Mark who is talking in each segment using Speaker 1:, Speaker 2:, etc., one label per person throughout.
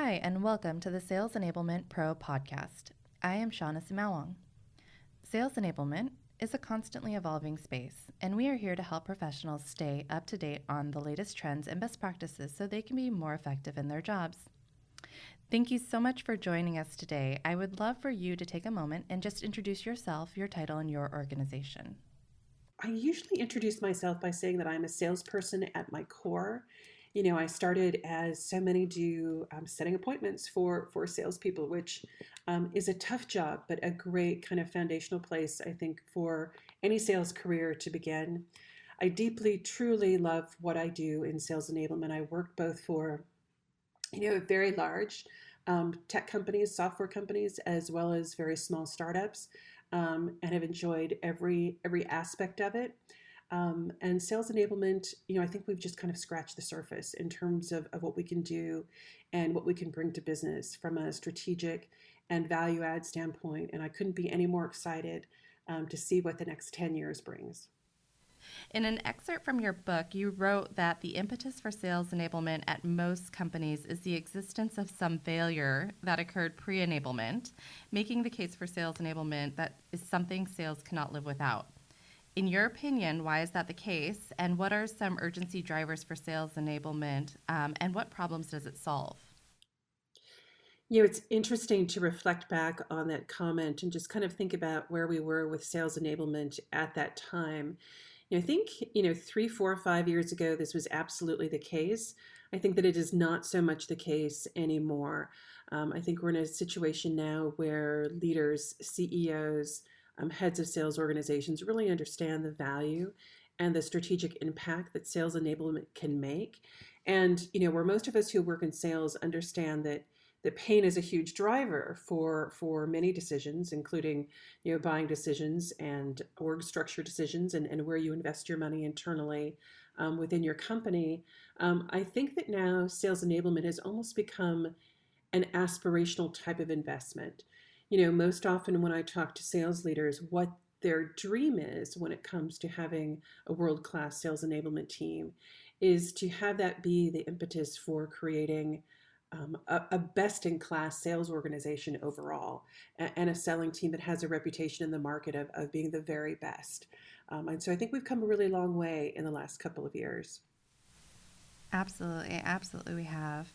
Speaker 1: Hi, and welcome to the Sales Enablement Pro podcast. I am Shawna Sumaoang. Sales enablement is a constantly evolving space, and we are here to help professionals stay up to date on the latest trends and best practices so they can be more effective in their jobs. Thank you so much for joining us today. I would love for you to take a moment and just introduce yourself, your title, and your organization.
Speaker 2: I usually introduce myself by saying that I'm a salesperson at my core you know, I started as so many do, um, setting appointments for for salespeople, which um, is a tough job, but a great kind of foundational place, I think, for any sales career to begin. I deeply, truly love what I do in sales enablement. I work both for, you know, very large um, tech companies, software companies, as well as very small startups, um, and have enjoyed every every aspect of it. Um, and sales enablement, you know, I think we've just kind of scratched the surface in terms of, of what we can do and what we can bring to business from a strategic and value add standpoint. And I couldn't be any more excited um, to see what the next 10 years brings.
Speaker 1: In an excerpt from your book, you wrote that the impetus for sales enablement at most companies is the existence of some failure that occurred pre enablement, making the case for sales enablement that is something sales cannot live without. In your opinion, why is that the case? And what are some urgency drivers for sales enablement? Um, and what problems does it solve?
Speaker 2: You know, it's interesting to reflect back on that comment and just kind of think about where we were with sales enablement at that time. You know, I think, you know, three, four, five years ago, this was absolutely the case. I think that it is not so much the case anymore. Um, I think we're in a situation now where leaders, CEOs, um, heads of sales organizations really understand the value and the strategic impact that sales enablement can make. And you know, where most of us who work in sales understand that that pain is a huge driver for for many decisions, including you know buying decisions and org structure decisions and, and where you invest your money internally um, within your company. Um, I think that now sales enablement has almost become an aspirational type of investment you know, most often when I talk to sales leaders, what their dream is when it comes to having a world class sales enablement team is to have that be the impetus for creating um, a, a best in class sales organization overall and, and, a selling team that has a reputation in the market of, of being the very best. Um, and so I think we've come a really long way in the last couple of years.
Speaker 1: Absolutely, absolutely, we have.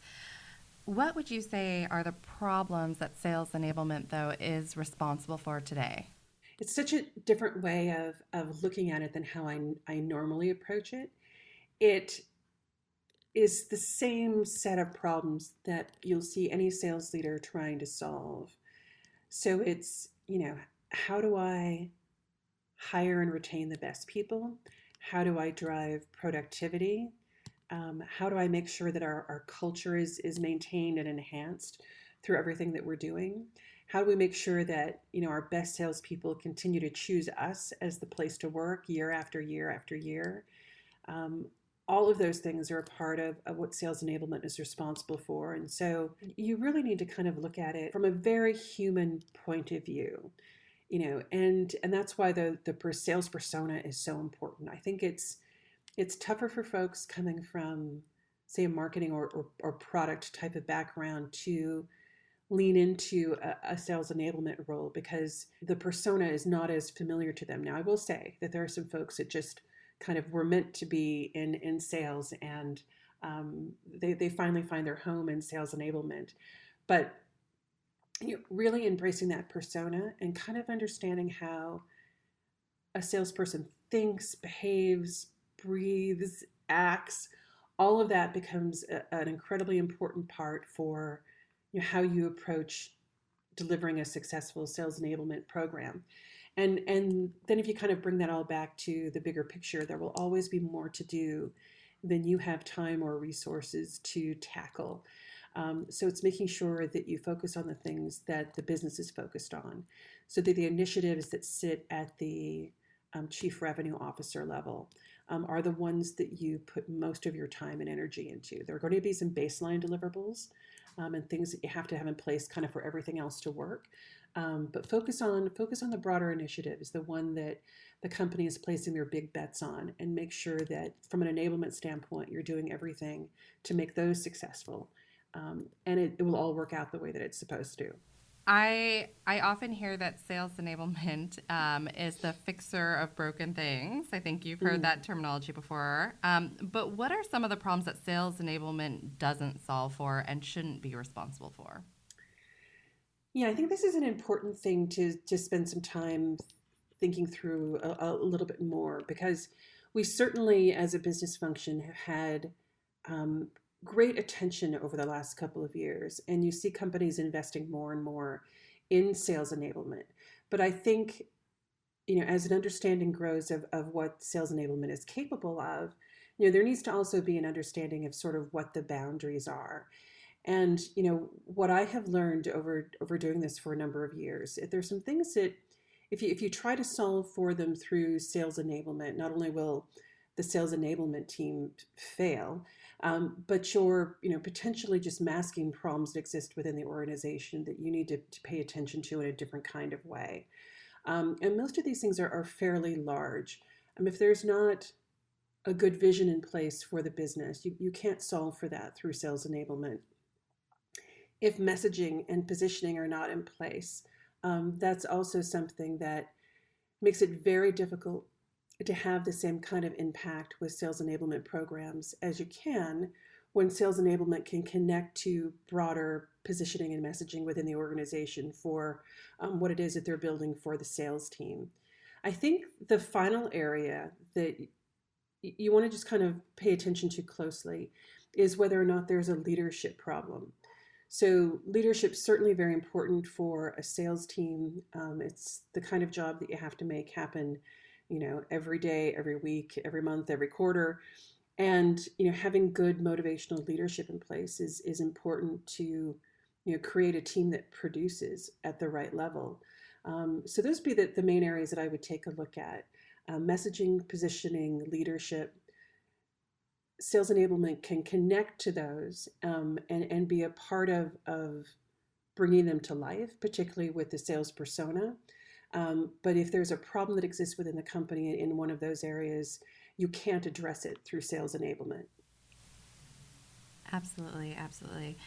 Speaker 1: What would you say are the problems that sales enablement, though, is responsible for today?
Speaker 2: It's such a different way of, of looking at it than how I, I normally approach it. It is the same set of problems that you'll see any sales leader trying to solve. So it's, you know, how do I hire and retain the best people? How do I drive productivity? Um, how do I make sure that our, our culture is, is maintained and enhanced through everything that we're doing? How do we make sure that you know our best salespeople continue to choose us as the place to work year after year after year? Um, all of those things are a part of, of what sales enablement is responsible for. And so you really need to kind of look at it from a very human point of view you know and and that's why the the sales persona is so important i think it's it's tougher for folks coming from, say, a marketing or, or, or product type of background to lean into a, a, sales enablement role because the persona is not as familiar to them. Now, I will say that there are some folks that just kind of were meant to be in, in sales and um, they, they finally find their home in sales enablement. But you know, really embracing that persona and kind of understanding how a salesperson thinks, behaves, breathes, acts, all of that becomes a, an incredibly important part for you know, how you approach delivering a successful sales enablement program. And, and then if you kind of bring that all back to the bigger picture, there will always be more to do than you have time or resources to tackle. Um, so it's making sure that you focus on the things that the business is focused on. So that the initiatives that sit at the um, chief revenue officer level um, are the ones that you put most of your time and energy into. There are going to be some baseline deliverables um, and things that you have to have in place kind of for everything else to work. Um, but focus on focus on the broader initiatives, the one that the company is placing their big bets on, and make sure that from an enablement standpoint, you're doing everything to make those successful. um, and it, it will all work out the way that it's supposed to.
Speaker 1: I I often hear that sales enablement um, is the fixer of broken things. I think you've heard mm. that terminology before. Um, but what are some of the problems that sales enablement doesn't solve for and shouldn't be responsible for?
Speaker 2: Yeah, I think this is an important thing to to spend some time thinking through a, a little bit more because we certainly, as a business function, have had um, great attention over the last couple of years, and you see companies investing more and more in sales enablement. But I think, you know, as an understanding grows of, of what sales enablement is capable of, you know, there needs to also be an understanding of sort of what the boundaries are. And you know what I have learned over over doing this for a number of years, if there's some things that if you if you try to solve for them through sales enablement, not only will the sales enablement team fail, um, but you're you know potentially just masking problems that exist within the organization that you need to, to pay attention to in a different kind of way. Um, and most of these things are, are fairly large. Um, if there's not a good vision in place for the business, you, you can't solve for that through sales enablement. If messaging and positioning are not in place, um, that's also something that makes it very difficult to have the same kind of impact with sales enablement programs as you can when sales enablement can connect to broader positioning and messaging within the organization for um, what it is that they're building for the sales team. I think the final area that you want to just kind of pay attention to closely is whether or not there's a leadership problem. So, leadership is certainly very important for a sales team. Um, it's the kind of job that you have to make happen you know, every day, every week, every month, every quarter. And, you know, having good motivational leadership in place is, is important to, you know, create a team that produces at the right level. Um, so those would be the, the main areas that I would take a look at. Uh, messaging, positioning, leadership, sales enablement can connect to those um, and, and be a part of, of bringing them to life, particularly with the sales persona. Um, but if there's a problem that exists within the company in one of those areas, you can't address it through sales enablement.
Speaker 1: Absolutely, absolutely.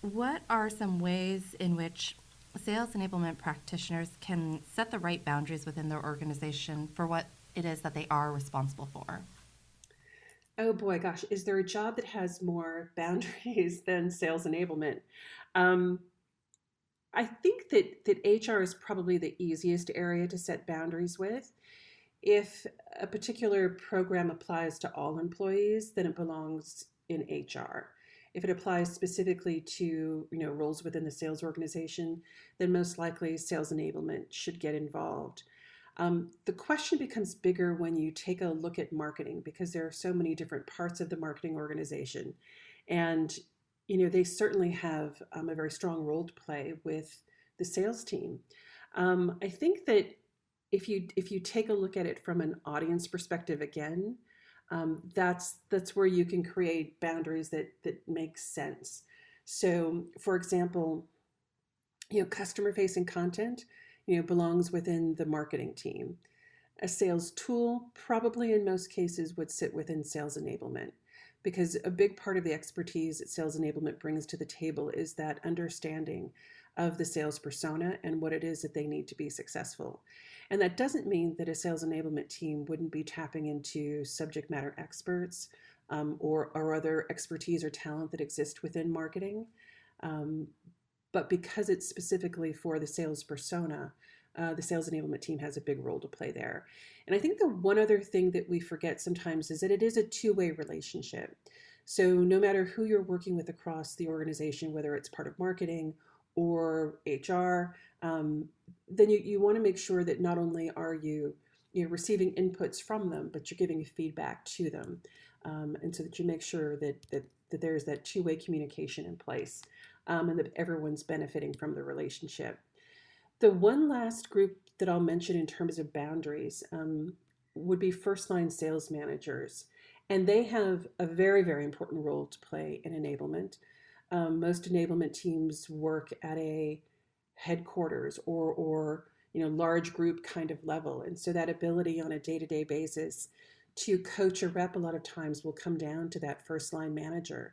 Speaker 1: What are some ways in which sales enablement practitioners can set the right boundaries within their organization for what it is that they are responsible for?
Speaker 2: Oh boy, gosh, is there a job that has more boundaries than sales enablement? Um, I think that that HR is probably the easiest area to set boundaries with. If a particular program applies to all employees, then it belongs in HR. If it applies specifically to you know roles within the sales organization, then most likely sales enablement should get involved. Um, the question becomes bigger when you take a look at marketing because there are so many different parts of the marketing organization, and you know, they certainly have um, a very strong role to play with the sales team. Um, I think that if you if you take a look at it from an audience perspective again, um, that's that's where you can create boundaries that that make sense. So, for example, you know, customer facing content, you know, belongs within the marketing team. A sales tool probably in most cases would sit within sales enablement because a big part of the expertise that sales enablement brings to the table is that understanding of the sales persona and what it is that they need to be successful. And that doesn't mean that a sales enablement team wouldn't be tapping into subject matter experts um, or, or other expertise or talent that exist within marketing. Um, but because it's specifically for the sales persona, uh, the sales enablement team has a big role to play there. And I think the one other thing that we forget sometimes is that it is a two way relationship. So no matter who you're working with across the organization, whether it's part of marketing or HR, um, then you, you want to make sure that not only are you you know, receiving inputs from them, but you're giving feedback to them. Um, and so that you make sure that, that, that there's that two way communication in place um, and that everyone's benefiting from the relationship. The one last group that I'll mention in terms of boundaries um, would be first line sales managers. And they have a very, very important role to play in enablement. Um, most enablement teams work at a headquarters or, or you know large group kind of level and so that ability on a day-to-day basis to coach a rep a lot of times will come down to that first line manager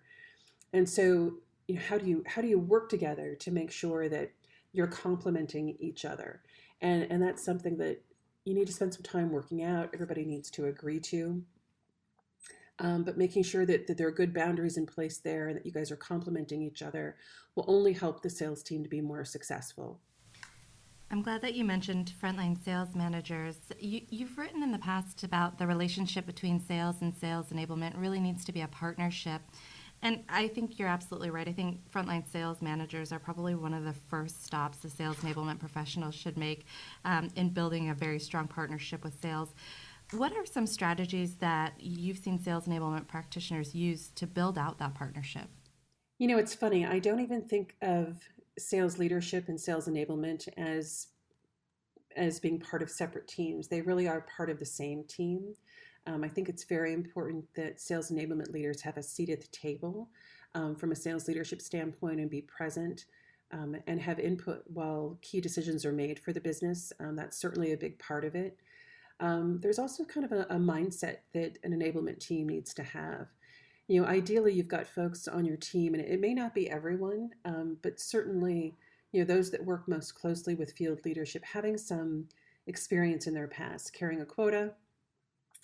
Speaker 2: and so you know, how do you how do you work together to make sure that you're complementing each other? And and that's something that you need to spend some time working out. Everybody needs to agree to. Um, but making sure that, that there are good boundaries in place there and that you guys are complementing each other will only help the sales team to be more successful.
Speaker 1: I'm glad that you mentioned frontline sales managers. You, have written in the past about the relationship between sales and sales enablement really needs to be a partnership. And I think you're absolutely right. I think frontline sales managers are probably one of the first stops the sales enablement professionals should make um, in building a very strong partnership with sales. What are some strategies that you've seen sales enablement practitioners use to build out that partnership?
Speaker 2: You know, it's funny. I don't even think of sales leadership and sales enablement as as being part of separate teams. They really are part of the same team. Um, I think it's very important that sales enablement leaders have a seat at the table um, from a sales leadership standpoint and be present um, and have input while key decisions are made for the business. Um, that's certainly a big part of it. Um, there's also kind of a, a mindset that an enablement team needs to have you know, ideally you've got folks on your team, and it may not be everyone, um, but certainly, you know, those that work most closely with field leadership, having some experience in their past, carrying a quota,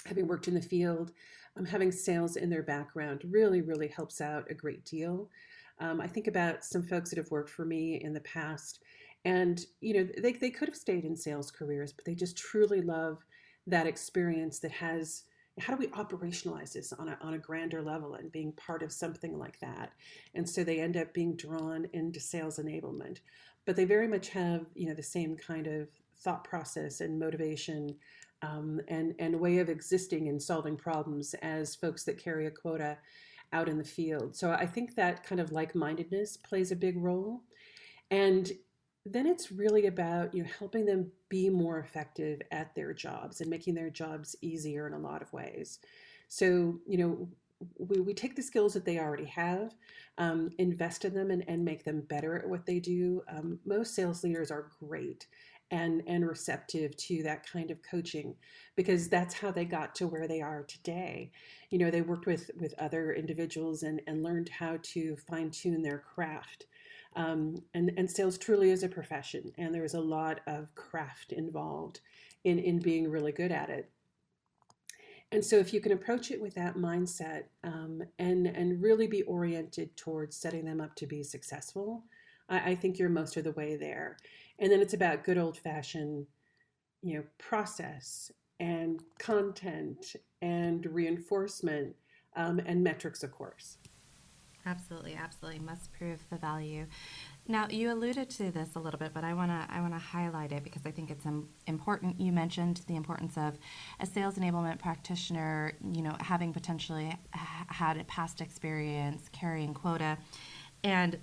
Speaker 2: having worked in the field, um, having sales in their background really, really helps out a great deal. Um, I think about some folks that have worked for me in the past, and you know, they, they could have stayed in sales careers, but they just truly love that experience that has how do we operationalize this on a, on a grander level and being part of something like that and so they end up being drawn into sales enablement but they very much have you know the same kind of thought process and motivation um, and and way of existing and solving problems as folks that carry a quota out in the field. So i think that kind of like-mindedness plays a big role. And then it's really about you know helping them be more effective at their jobs and making their jobs easier in a lot of ways. So you know we, we take the skills that they already have um, invest in them and, and make them better at what they do. Um, most sales leaders are great and and receptive to that kind of coaching because that's how they got to where they are today you know they worked with with other individuals and and learned how to fine tune their craft um, and, and sales truly is a profession, and there's a lot of craft involved in, in being really good at it. And so, if you can approach it with that mindset um, and, and really be oriented towards setting them up to be successful, I, I think you're most of the way there. And then it's about good old fashioned, you know, process and content and reinforcement um, and metrics, of course.
Speaker 1: Absolutely, absolutely. Must prove the value. Now, you alluded to this a little bit, but I want to I want to highlight it because I think it's important. You mentioned the importance of a sales enablement practitioner, you know, having potentially had a past experience carrying quota, and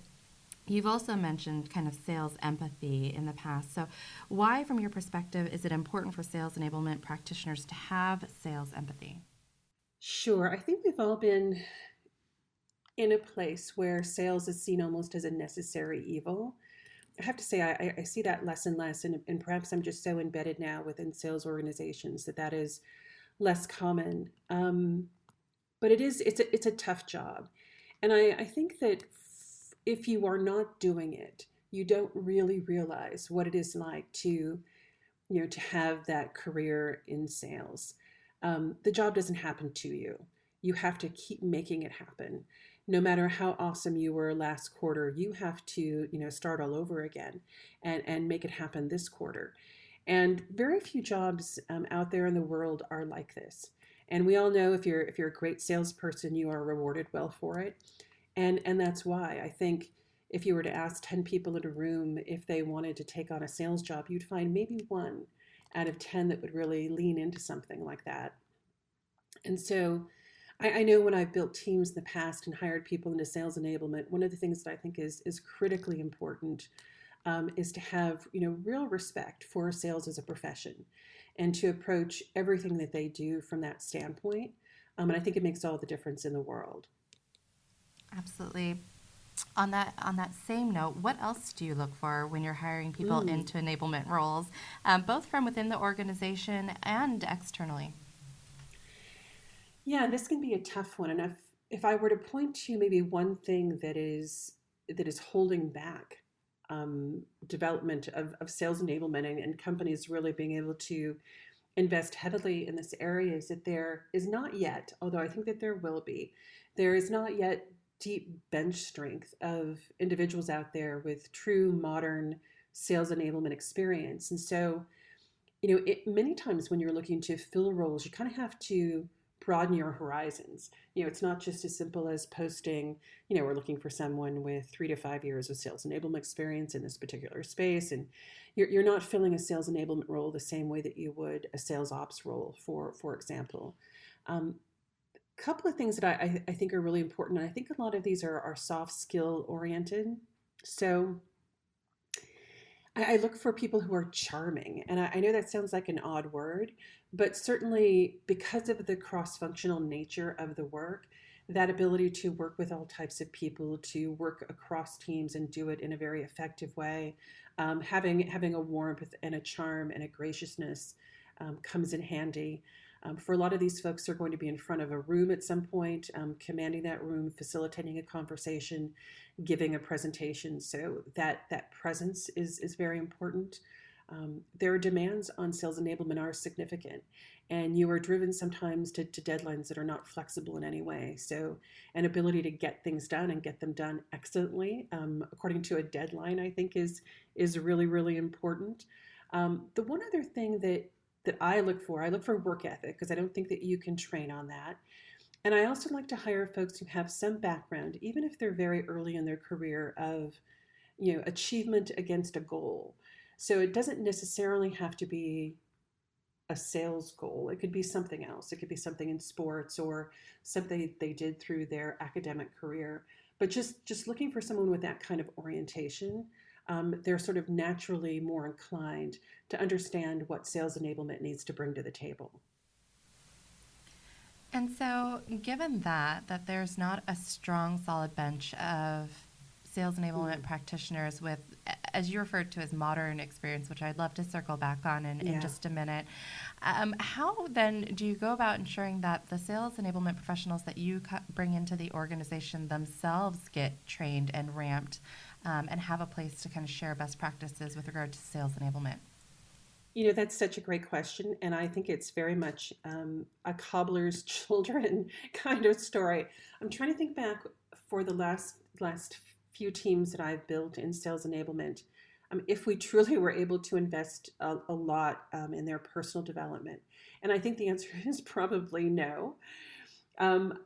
Speaker 1: You've also mentioned kind of sales empathy in the past. So, why, from your perspective, is it important for sales enablement practitioners to have sales empathy?
Speaker 2: Sure. I think we've all been in a place where sales is seen almost as a necessary evil. I have to say, I, I see that less and less, and, and, perhaps I'm just so embedded now within sales organizations that that is less common. Um, but it is it's a, it's a tough job, and I, I think that if you are not doing it, you don't really realize what it is like to, you know, to have that career in sales. Um, the job doesn't happen to you. You have to keep making it happen no matter how awesome you were last quarter, you have to, you know, start all over again and, and make it happen this quarter. And very few jobs um, out there in the world are like this. And we all know if you're if you're a great salesperson, you are rewarded well for it. And and that's why I think if you were to ask 10 people in a room if they wanted to take on a sales job, you'd find maybe one out of 10 that would really lean into something like that. And so I, I, know when I've built teams in the past and hired people into sales enablement, one of the things that I think is is critically important um, is to have you know real respect for sales as a profession, and to approach everything that they do from that standpoint. Um, and I think it makes all the difference in the world.
Speaker 1: Absolutely. On that on that same note, what else do you look for when you're hiring people mm. into enablement roles, um, both from within the organization and externally?
Speaker 2: Yeah, this can be a tough one. And if, if I were to point to maybe one thing that is that is holding back um, development of, of sales enablement and, and companies really being able to invest heavily in this area is that there is not yet, although I think that there will be, there is not yet deep bench strength of individuals out there with true modern sales enablement experience. And so, you know, it, many times when you're looking to fill roles, you kind of have to broaden your horizons. You know, it's not just as simple as posting, you know, we're looking for someone with three to five years of sales enablement experience in this particular space. And you're, you're not filling a sales enablement role the same way that you would a sales ops role, for, for example. Um, couple of things that I, I, think are really important. And I think a lot of these are, are soft skill oriented. So I, I look for people who are charming. And I, I know that sounds like an odd word, but certainly because of the cross functional nature of the work, that ability to work with all types of people, to work across teams and do it in a very effective way, um, having having a warmth and a charm and a graciousness um, comes in handy. Um, for a lot of these folks, they're going to be in front of a room at some point, um, commanding that room, facilitating a conversation, giving a presentation. So that that presence is is very important. Um, their demands on sales enablement are significant, and you are driven sometimes to, to, deadlines that are not flexible in any way. So, an ability to get things done and get them done excellently um, according to a deadline, I think, is is really really important. Um, the one other thing that that I look for. I look for work ethic because I don't think that you can train on that. And I also like to hire folks who have some background, even if they're very early in their career, of you know achievement against a goal. So it doesn't necessarily have to be a sales goal. It could be something else. It could be something in sports or something they did through their academic career. But just just looking for someone with that kind of orientation um, they're sort of naturally more inclined to understand what sales enablement needs to bring to the table.
Speaker 1: And so, given that that there's not a strong, solid bench of sales enablement mm. practitioners with, as you referred to as modern experience, which I'd love to circle back on in, yeah. in just a minute. Um, how then do you go about ensuring that the sales enablement professionals that you bring into the organization themselves get trained and ramped um, and have a place to kind of share best practices with regard to sales enablement?
Speaker 2: You know, that's such a great question. And I think it's very much um, a cobbler's children kind of story. I'm trying to think back for the last last few teams that I've built in sales enablement. Um, if we truly were able to invest a, a lot um, in their personal development. And I think the answer is probably no. Um,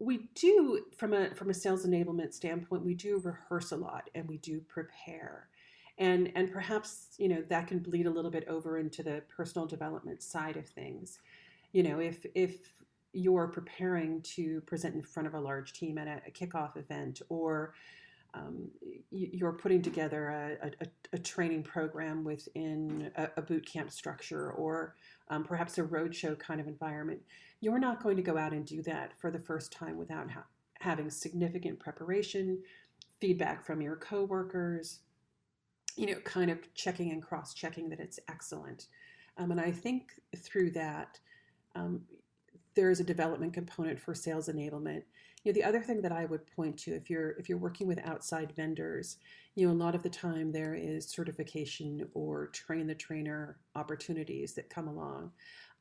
Speaker 2: we do from a from a sales enablement standpoint we do rehearse a lot and we do prepare. And and perhaps you know that can bleed a little bit over into the personal development side of things. You know if if you're preparing to present in front of a large team at a, a kickoff event or um, you're putting together a, a, a, training program within a, a boot camp structure or um, perhaps a roadshow kind of environment you're not going to go out and do that for the first time without ha- having significant preparation, feedback from your coworkers, you know, kind of checking and cross checking that it's excellent. Um, and I think through that, um, there is a development component for sales enablement. You know, the other thing that I would point to, if you're if you're working with outside vendors, you know, a lot of the time there is certification or train the trainer opportunities that come along.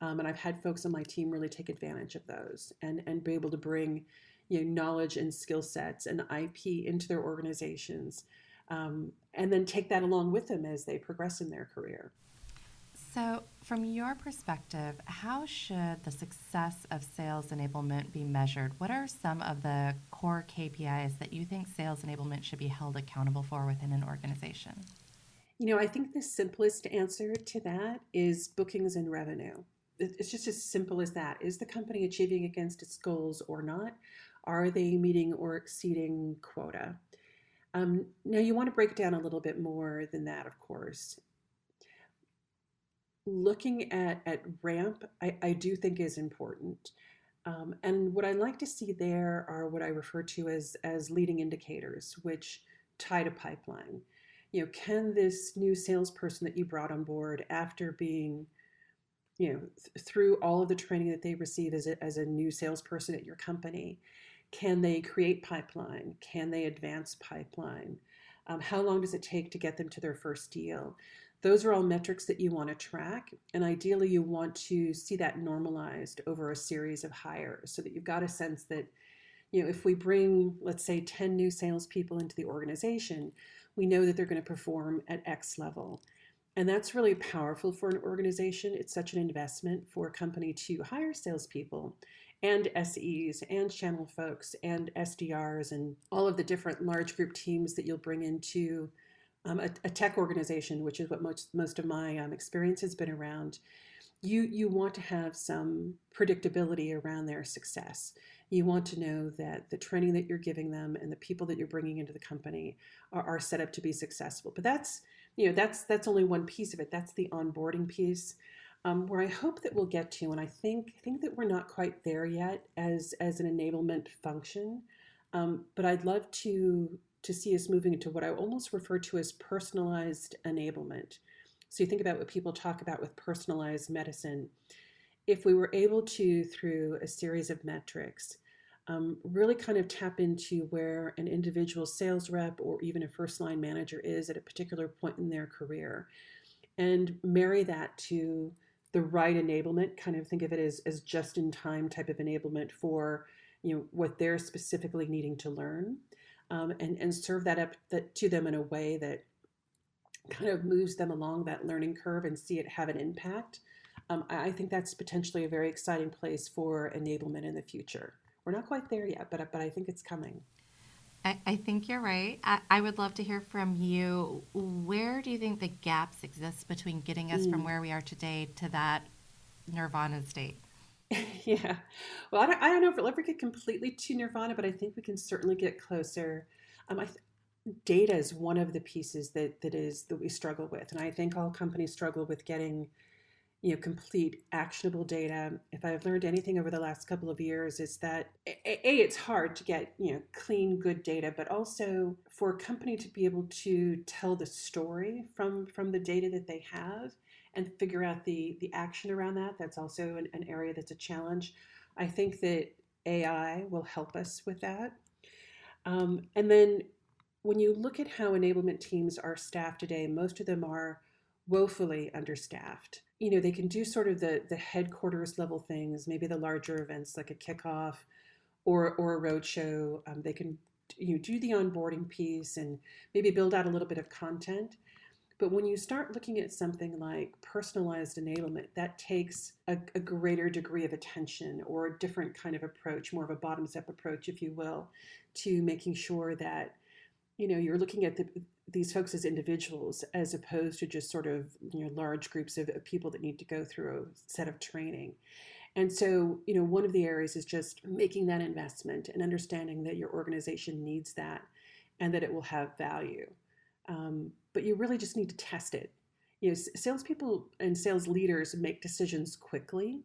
Speaker 2: Um, and I've had folks on my team really take advantage of those and, and be able to bring you know, knowledge and skill sets and IP into their organizations um, and then take that along with them as they progress in their career.
Speaker 1: So, from your perspective, how should the success of sales enablement be measured? What are some of the core KPIs that you think sales enablement should be held accountable for within an organization?
Speaker 2: You know, I think the simplest answer to that is bookings and revenue it's just as simple as that. Is the company achieving against its goals or not? Are they meeting or exceeding quota? Um, now, you want to break down a little bit more than that, of course. Looking at, at RAMP, I, I do think is important. Um, and what I like to see there are what I refer to as, as leading indicators, which tie to pipeline. You know, can this new salesperson that you brought on board after being you know, th- through all of the training that they receive as a, as a new salesperson at your company, Can they create pipeline? Can they advance pipeline? Um, how long does it take to get them to their first deal? Those are all metrics that you want to track. And ideally, you want to see that normalized over a series of hires so that you've got a sense that, you know, if we bring, let's say, 10 new salespeople into the organization, we know that they're going to perform at X level. And that's really powerful for an organization. It's such an investment for a company to hire salespeople and SEs and channel folks and SDRs and all of the different large group teams that you'll bring into um, a, a, tech organization, which is what most, most of my um, experience has been around. You, you want to have some predictability around their success. You want to know that the training that you're giving them and the people that you're bringing into the company are, are set up to be successful. But that's you know that's that's only one piece of it. That's the onboarding piece. Um, where I hope that we'll get to, and I think think that we're not quite there yet as as an enablement function, um, but I'd love to to see us moving into what I almost refer to as personalized enablement. So you think about what people talk about with personalized medicine. If we were able to, through a series of metrics, um, really kind of tap into where an individual sales rep or even a first line manager is at a particular point in their career and marry that to the right enablement kind of think of it as, as just in time type of enablement for you know what they're specifically needing to learn um, and and serve that up that, to them in a way that kind of moves them along that learning curve and see it have an impact um, I think that's potentially a very exciting place for enablement in the future. We're not quite there yet, but but I think it's coming.
Speaker 1: I, I think you're right. I, I, would love to hear from you. Where do you think the gaps exist between getting us mm. from where we are today to that nirvana state?
Speaker 2: yeah. Well, I don't, I don't know if we'll ever get completely to nirvana, but I think we can certainly get closer. Um, I th- data is one of the pieces that that is that we struggle with, and I think all companies struggle with getting you know complete actionable data if i've learned anything over the last couple of years is that a, a, it's hard to get you know clean good data but also for a company to be able to tell the story from from the data that they have and figure out the the action around that. That's also an, an area that's a challenge. I think that ai will help us with that. Um, and then when you look at how enablement teams are staffed today most of them are woefully understaffed. You know they can do sort of the the headquarters level things maybe the larger events like a kickoff or or a roadshow. Um, they can you know, do the onboarding piece and maybe build out a little bit of content but when you start looking at something like personalized enablement that takes a, a greater degree of attention or a different kind of approach more of a bottoms up approach if you will to making sure that you know you're looking at the these folks as individuals as opposed to just sort of you know large groups of, people that need to go through a set of training. And so you know one of the areas is just making that investment and understanding that your organization needs that and that it will have value. Um, but you really just need to test it. You know salespeople and sales leaders make decisions quickly.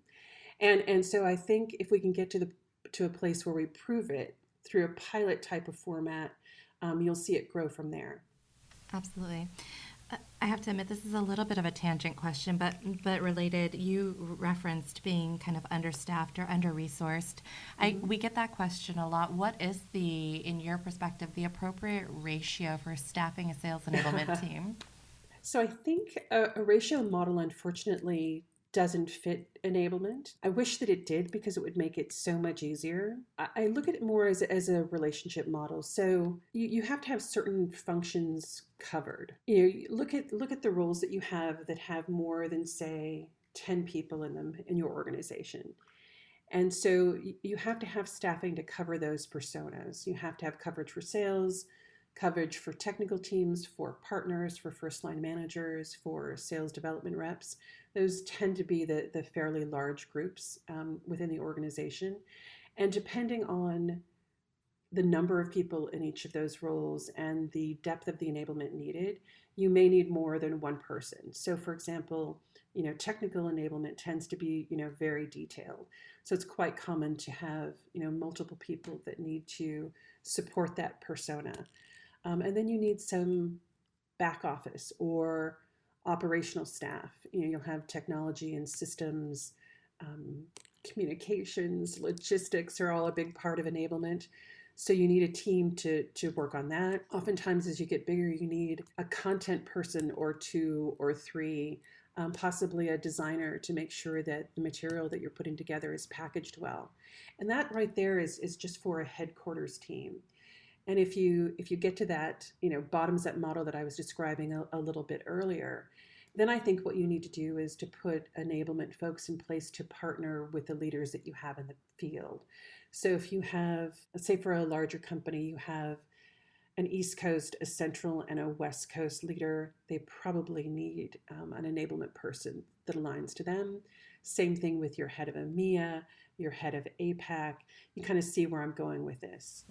Speaker 2: And and so i think if we can get to the to a place where we prove it through a pilot type of format um, you'll see it grow from there.
Speaker 1: Absolutely. I have to admit, this is a little bit of a tangent question, but but related. You referenced being kind of understaffed or under resourced. Mm-hmm. we get that question a lot. What is the, in your perspective, the appropriate ratio for staffing a sales enablement team?
Speaker 2: So I think a, a ratio model, unfortunately, doesn't fit enablement. I wish that it did because it would make it so much easier. I, look at it more as, as a relationship model. So you, you have to have certain functions covered. You know, look at look at the roles that you have that have more than say 10 people in them in your organization. And so you have to have staffing to cover those personas. You have to have coverage for sales, coverage for technical teams, for partners, for first line managers, for sales development reps. Those tend to be the, the fairly large groups um, within the organization. And depending on the number of people in each of those roles and the depth of the enablement needed, you may need more than one person. So, for example, you know, technical enablement tends to be, you know, very detailed. So it's quite common to have, you know, multiple people that need to support that persona. Um, and then you need some back office or operational staff. You know, you'll have technology and systems, um, communications, logistics are all a big part of enablement. So you need a team to to work on that. Oftentimes, as you get bigger, you need a content person or two or three, um, possibly a designer to make sure that the material that you're putting together is packaged well. And that right there is is just for a headquarters team. And if you if you get to that, you know, bottoms up model that I was describing a, a little bit earlier, then I think what you need to do is to put enablement folks in place to partner with the leaders that you have in the field. So if you have, let's say for a larger company, you have an East Coast, a Central, and a West Coast leader, they probably need um, an enablement person that aligns to them. Same thing with your head of EMEA, your head of APAC. You kind of see where I'm going with this.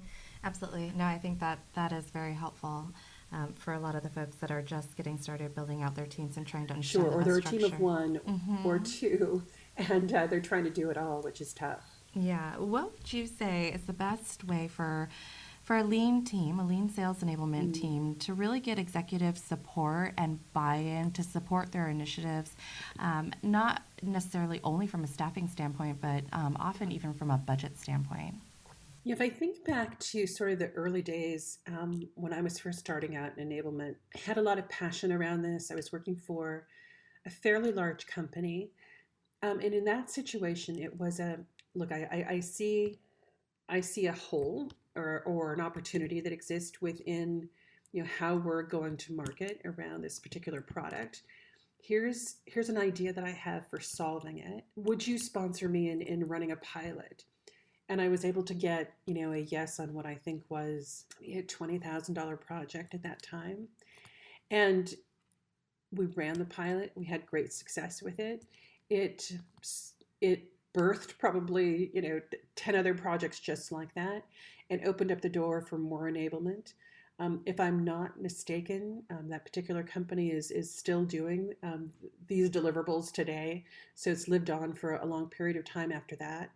Speaker 1: Absolutely. No, I think that that is very helpful. Um, for a lot of the folks that are just getting started building out their teams and trying to understand
Speaker 2: sure, or they're
Speaker 1: structure.
Speaker 2: a team of one mm-hmm. or two, and uh, they're trying to do it all, which is tough.
Speaker 1: Yeah. What would you say is the best way for for a lean team, a lean sales enablement mm. team, to really get executive support and buy-in to support their initiatives, um, not necessarily only from a staffing standpoint, but um, often even from a budget standpoint?
Speaker 2: If I think back to sort of the early days um, when I was first starting out in enablement, I had a lot of passion around this. I was working for a fairly large company. Um, and in that situation, it was a look, I, I, I see I see a hole or, or an opportunity that exists within you know how we're going to market around this particular product here's here's an idea that i have for solving it would you sponsor me in, in running a pilot and i was able to get you know a yes on what i think was a $20000 project at that time. And we ran the pilot. We had great success with it. It it birthed probably you know 10 other projects just like that. And opened up the door for more enablement. Um, if i'm not mistaken um, that particular company is is still doing um, these deliverables today. So it's lived on for a long period of time after that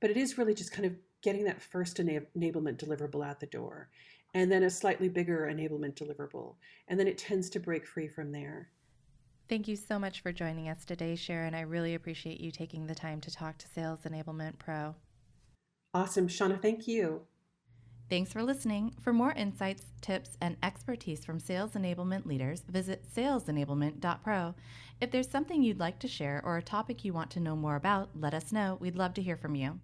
Speaker 2: but it is really just kind of getting that first enablement deliverable out the door and then a slightly bigger enablement deliverable and then it tends to break free from there
Speaker 1: Thank you so much for joining us today, Sharon. I really appreciate you taking the time to talk to Sales Enablement Pro.
Speaker 2: Awesome. Shawna, thank you.
Speaker 1: Thanks for listening. For more insights, tips, and expertise from sales enablement leaders, visit salesenablement.pro. If there's something you'd like to share or a topic you want to know more about, let us know. We'd love to hear from you.